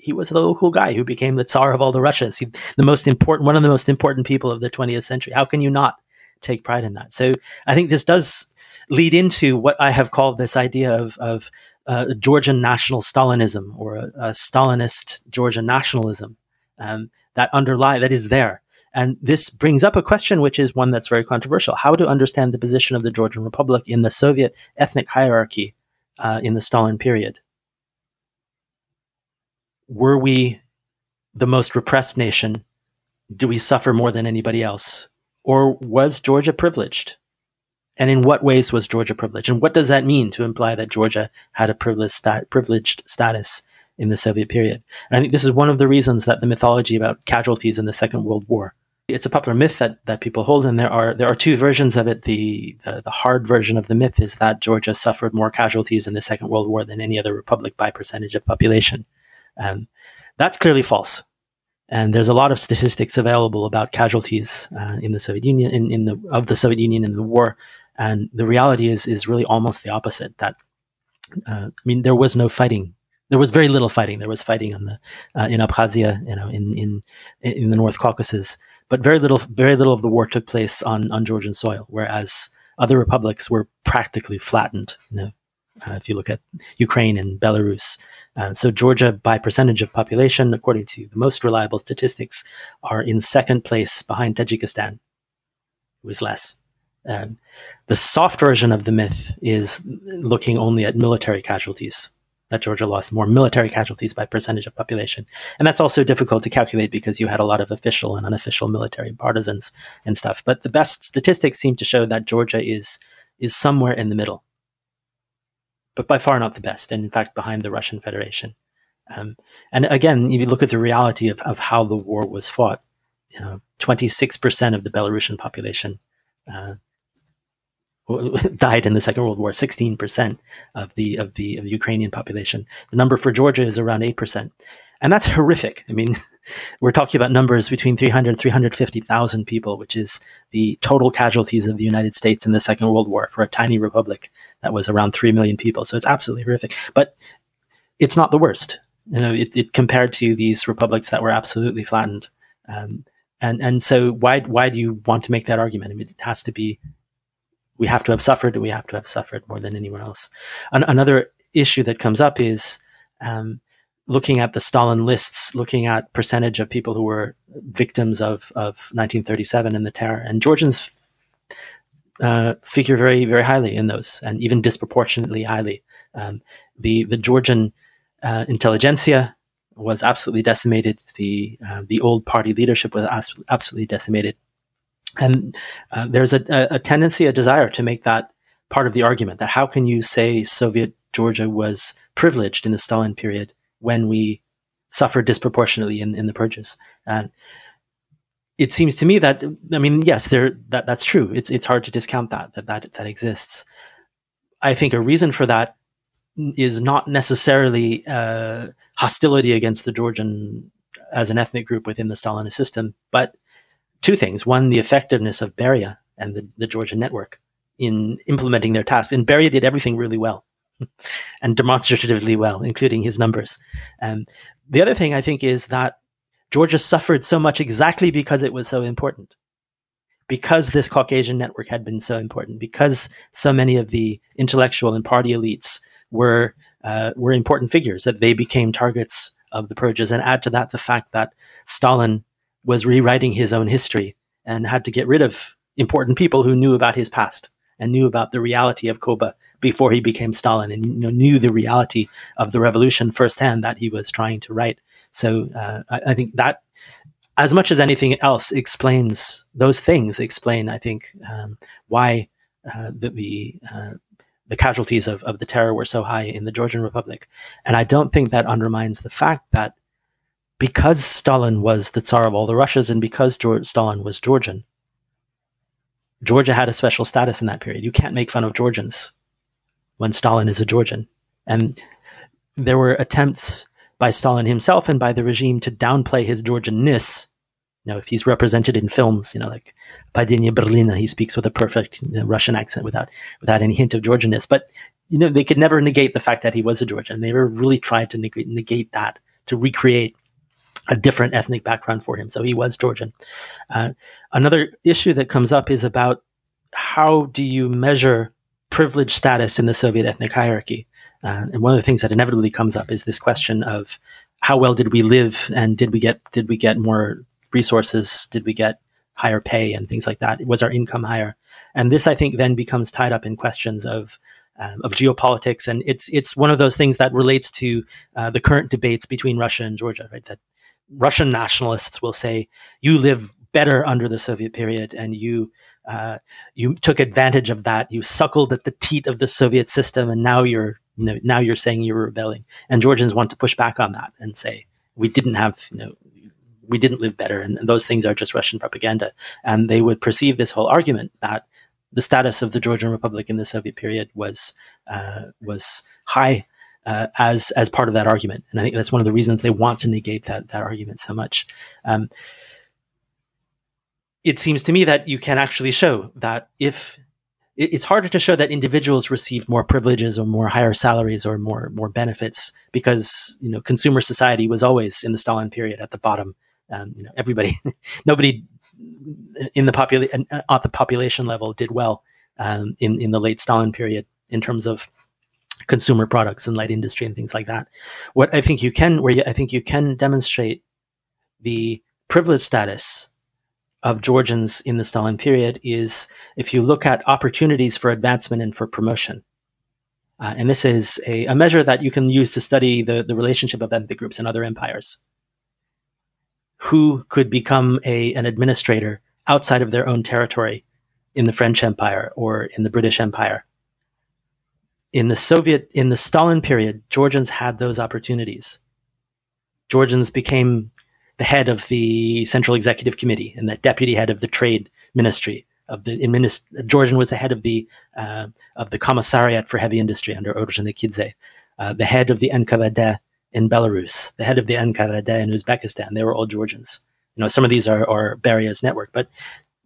he was a local guy who became the Tsar of all the Russias, he, the most important, one of the most important people of the 20th century. How can you not take pride in that? So I think this does lead into what I have called this idea of, of uh, Georgian national Stalinism or a, a Stalinist Georgian nationalism um, that underlie that is there. And this brings up a question, which is one that's very controversial: how to understand the position of the Georgian Republic in the Soviet ethnic hierarchy uh, in the Stalin period. Were we the most repressed nation? Do we suffer more than anybody else? Or was Georgia privileged? And in what ways was Georgia privileged? And what does that mean to imply that Georgia had a privileged, stat- privileged status in the Soviet period. And I think this is one of the reasons that the mythology about casualties in the Second World War. It's a popular myth that, that people hold, and there are there are two versions of it. The, the the hard version of the myth is that Georgia suffered more casualties in the Second World War than any other republic by percentage of population. Um, that's clearly false. And there's a lot of statistics available about casualties uh, in the Soviet Union, in, in the of the Soviet Union in the war. And the reality is is really almost the opposite. That uh, I mean, there was no fighting. There was very little fighting. There was fighting on the uh, in Abkhazia, you know, in in in the North Caucasus, but very little very little of the war took place on on Georgian soil. Whereas other republics were practically flattened. You know, uh, if you look at Ukraine and Belarus, uh, so Georgia, by percentage of population, according to the most reliable statistics, are in second place behind Tajikistan, who is less. Um, the soft version of the myth is looking only at military casualties. That Georgia lost more military casualties by percentage of population. And that's also difficult to calculate because you had a lot of official and unofficial military partisans and stuff. But the best statistics seem to show that Georgia is is somewhere in the middle but by far not the best, and in fact behind the Russian Federation. Um, and again, if you look at the reality of, of how the war was fought, you know, 26% of the Belarusian population uh, died in the Second World War. 16% of the of the of the Ukrainian population. The number for Georgia is around 8%, and that's horrific. I mean, we're talking about numbers between 300 and 350,000 people, which is the total casualties of the United States in the Second World War for a tiny republic that was around 3 million people. So it's absolutely horrific. But it's not the worst. You know, it, it compared to these republics that were absolutely flattened. Um, and, and so why, why do you want to make that argument? I mean, it has to be, we have to have suffered and we have to have suffered more than anyone else. An- another issue that comes up is, um, looking at the Stalin lists, looking at percentage of people who were victims of, of 1937 and the terror. And Georgians uh, figure very, very highly in those, and even disproportionately highly. Um, the the Georgian uh, intelligentsia was absolutely decimated. The uh, the old party leadership was absolutely decimated, and uh, there's a, a, tendency, a desire to make that part of the argument that how can you say Soviet Georgia was privileged in the Stalin period when we suffered disproportionately in, in the purges? And it seems to me that I mean, yes, there that that's true. It's it's hard to discount that that that that exists. I think a reason for that is not necessarily uh, hostility against the Georgian as an ethnic group within the Stalinist system, but two things: one, the effectiveness of Beria and the, the Georgian network in implementing their tasks. And Beria did everything really well and demonstratively well, including his numbers. Um, the other thing I think is that Georgia suffered so much exactly because it was so important. Because this Caucasian network had been so important, because so many of the intellectual and party elites were uh, were important figures, that they became targets of the purges. And add to that the fact that Stalin was rewriting his own history and had to get rid of important people who knew about his past and knew about the reality of Koba before he became Stalin and you know, knew the reality of the revolution firsthand that he was trying to write. So uh, I, I, think that, as much as anything else, explains those things. Explain, I think, um, why uh, the the, uh, the casualties of, of the terror were so high in the Georgian Republic, and I don't think that undermines the fact that because Stalin was the Tsar of all the Russias, and because George, Stalin was Georgian, Georgia had a special status in that period. You can't make fun of Georgians when Stalin is a Georgian, and there were attempts by Stalin himself and by the regime to downplay his Georgianness. You know, if he's represented in films, you know, like Padenie Berlina, he speaks with a perfect you know, Russian accent without without any hint of Georgianness. But you know, they could never negate the fact that he was a Georgian. They never really tried to negate, negate that to recreate a different ethnic background for him. So he was Georgian. Uh, another issue that comes up is about how do you measure privileged status in the Soviet ethnic hierarchy? Uh, and one of the things that inevitably comes up is this question of how well did we live and did we get did we get more resources? Did we get higher pay and things like that? Was our income higher? And this, I think, then becomes tied up in questions of um, of geopolitics, and it's it's one of those things that relates to uh, the current debates between Russia and Georgia. Right, that Russian nationalists will say you live better under the Soviet period, and you uh, you took advantage of that. You suckled at the teat of the Soviet system, and now you're Know, now you're saying you're rebelling, and Georgians want to push back on that and say we didn't have, you know, we didn't live better, and, and those things are just Russian propaganda. And they would perceive this whole argument that the status of the Georgian Republic in the Soviet period was uh, was high uh, as as part of that argument, and I think that's one of the reasons they want to negate that that argument so much. Um, it seems to me that you can actually show that if it's harder to show that individuals received more privileges or more higher salaries or more more benefits because you know consumer society was always in the Stalin period at the bottom. Um, you know everybody, nobody in the population at the population level did well um, in in the late Stalin period in terms of consumer products and light industry and things like that. What I think you can, where you, I think you can demonstrate the privileged status of Georgians in the Stalin period is if you look at opportunities for advancement and for promotion. Uh, and this is a, a, measure that you can use to study the, the relationship of ethnic groups in other empires. Who could become a, an administrator outside of their own territory in the French Empire or in the British Empire? In the Soviet, in the Stalin period, Georgians had those opportunities. Georgians became the head of the Central Executive Committee and the deputy head of the Trade Ministry of the administ- Georgian was the head of the uh, of the Commissariat for Heavy Industry under Ordzhonikidze, uh, the head of the NKVD in Belarus, the head of the NKVD in Uzbekistan. They were all Georgians. You know, some of these are, are Beria's network, but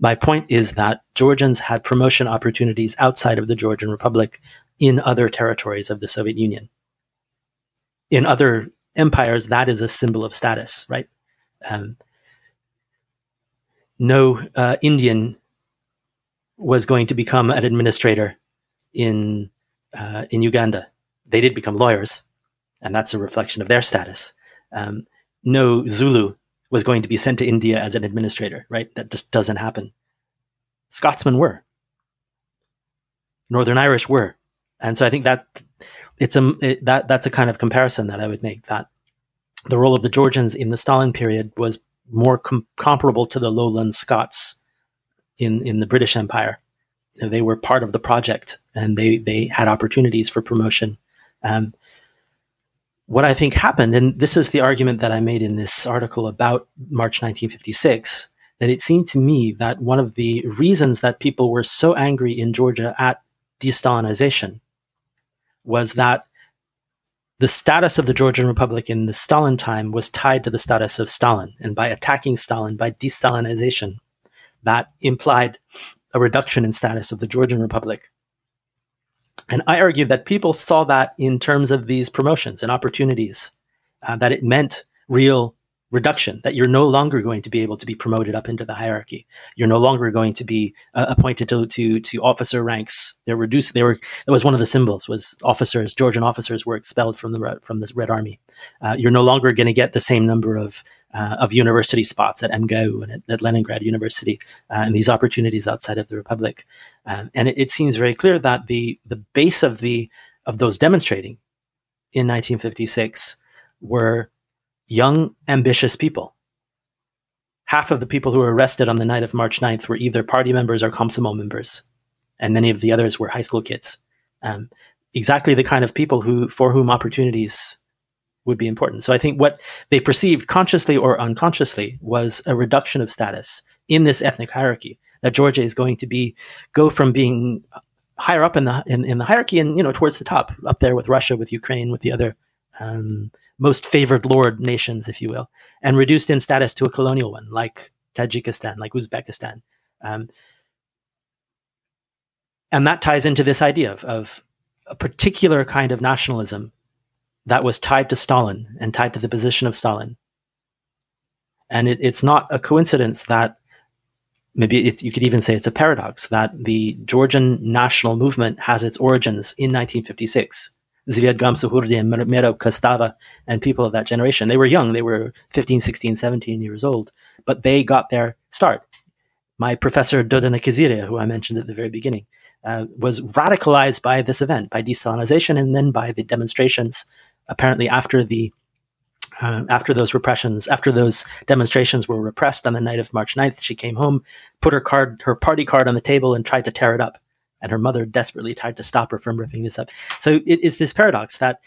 my point is that Georgians had promotion opportunities outside of the Georgian Republic in other territories of the Soviet Union. In other empires, that is a symbol of status, right? Um, no uh, Indian was going to become an administrator in uh, in Uganda. They did become lawyers, and that's a reflection of their status. Um, no Zulu was going to be sent to India as an administrator, right? That just doesn't happen. Scotsmen were. Northern Irish were, and so I think that it's a it, that that's a kind of comparison that I would make. That the role of the Georgians in the Stalin period was more com- comparable to the lowland Scots in, in the British Empire. You know, they were part of the project and they, they had opportunities for promotion. Um, what I think happened, and this is the argument that I made in this article about March 1956, that it seemed to me that one of the reasons that people were so angry in Georgia at de-Stalinization was that the status of the Georgian Republic in the Stalin time was tied to the status of Stalin. And by attacking Stalin, by de-Stalinization, that implied a reduction in status of the Georgian Republic. And I argue that people saw that in terms of these promotions and opportunities, uh, that it meant real reduction that you're no longer going to be able to be promoted up into the hierarchy. You're no longer going to be uh, appointed to, to to officer ranks. They're reduced they were that was one of the symbols was officers georgian officers were expelled from the from the red army. Uh, you're no longer going to get the same number of uh, of university spots at MGU and at, at Leningrad University uh, and these opportunities outside of the republic. Um, and it, it seems very clear that the the base of the of those demonstrating in 1956 were young, ambitious people. Half of the people who were arrested on the night of March 9th were either party members or Komsomol members, and many of the others were high school kids. Um, exactly the kind of people who, for whom opportunities would be important. So I think what they perceived consciously or unconsciously was a reduction of status in this ethnic hierarchy. That Georgia is going to be go from being higher up in the in, in the hierarchy and you know towards the top, up there with Russia, with Ukraine, with the other um, most favored lord nations, if you will, and reduced in status to a colonial one, like Tajikistan, like Uzbekistan. Um, and that ties into this idea of, of a particular kind of nationalism that was tied to Stalin and tied to the position of Stalin. And it, it's not a coincidence that maybe it, you could even say it's a paradox that the Georgian national movement has its origins in 1956 Zviad Gamsakhurdia and Merab Kostava and people of that generation. They were young. They were 15, 16, 17 years old, but they got their start. My professor Dodona Kiziria, who I mentioned at the very beginning, uh, was radicalized by this event, by de-Stalinization, and then by the demonstrations. Apparently, after the uh, after those repressions, after those demonstrations were repressed on the night of March 9th, she came home, put her card, her party card on the table, and tried to tear it up and her mother desperately tried to stop her from ripping this up. So it is this paradox that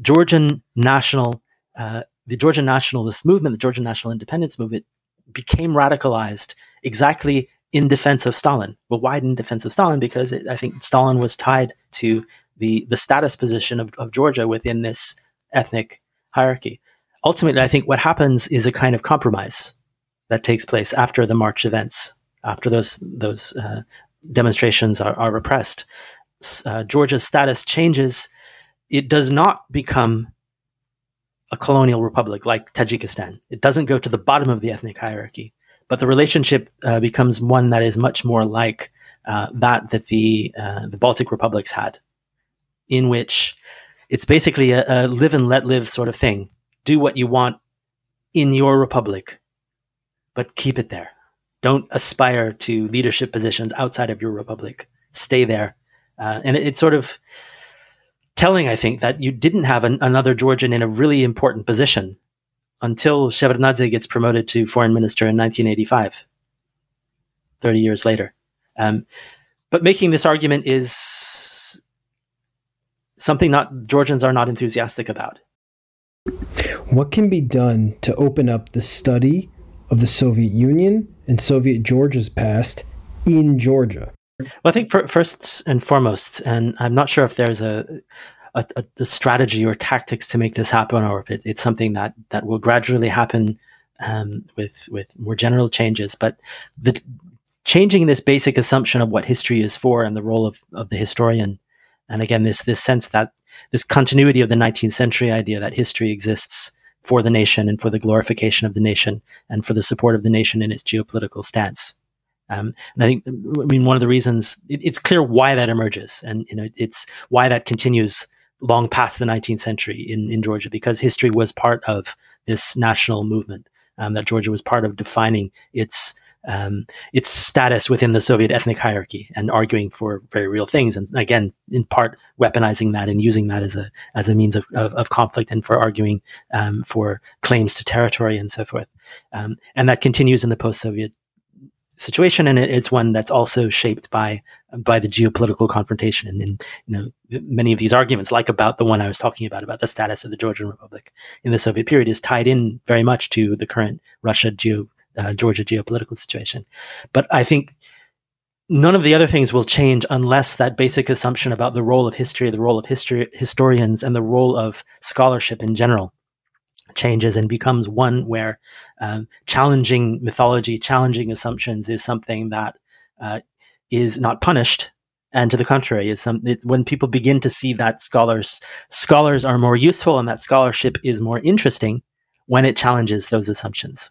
Georgian national, uh, the Georgian nationalist movement, the Georgian national independence movement, became radicalized exactly in defense of Stalin. Well, why in defense of Stalin? Because it, I think Stalin was tied to the the status position of, of Georgia within this ethnic hierarchy. Ultimately, I think what happens is a kind of compromise that takes place after the March events, after those those uh, demonstrations are, are repressed. Uh, Georgia's status changes. It does not become a colonial republic like Tajikistan. It doesn't go to the bottom of the ethnic hierarchy, but the relationship uh, becomes one that is much more like uh, that that the uh, the Baltic republics had, in which it's basically a, a live and let live sort of thing. Do what you want in your republic, but keep it there. Don't aspire to leadership positions outside of your republic. Stay there. Uh, and it, it's sort of telling, I think, that you didn't have an, another Georgian in a really important position until Shevardnadze gets promoted to foreign minister in 1985, 30 years later. Um, but making this argument is something not Georgians are not enthusiastic about. What can be done to open up the study of the Soviet Union and Soviet Georgia's past in Georgia? Well, I think for, first and foremost, and I'm not sure if there's a, a, a, strategy or tactics to make this happen, or if it, it's something that, that will gradually happen um, with with more general changes. But the changing this basic assumption of what history is for and the role of, of the historian, and again this this sense that this continuity of the 19th century idea that history exists for the nation and for the glorification of the nation and for the support of the nation in its geopolitical stance. Um, and I think, I mean, one of the reasons it, it's clear why that emerges, and you know, it's why that continues long past the 19th century in, in Georgia, because history was part of this national movement. Um, that Georgia was part of defining its um, its status within the Soviet ethnic hierarchy and arguing for very real things. And again, in part, weaponizing that and using that as a as a means of, of, of conflict and for arguing um, for claims to territory and so forth. Um, and that continues in the post-Soviet situation, and it, it's one that's also shaped by by the geopolitical confrontation. And, and you know, many of these arguments, like about the one I was talking about, about the status of the Georgian Republic in the Soviet period, is tied in very much to the current Russia geo uh, Georgia geopolitical situation. But I think none of the other things will change unless that basic assumption about the role of history, the role of history historians, and the role of scholarship in general changes and becomes one where um, challenging mythology, challenging assumptions is something that uh, is not punished. And to the contrary, is some it, when people begin to see that scholars scholars are more useful and that scholarship is more interesting when it challenges those assumptions.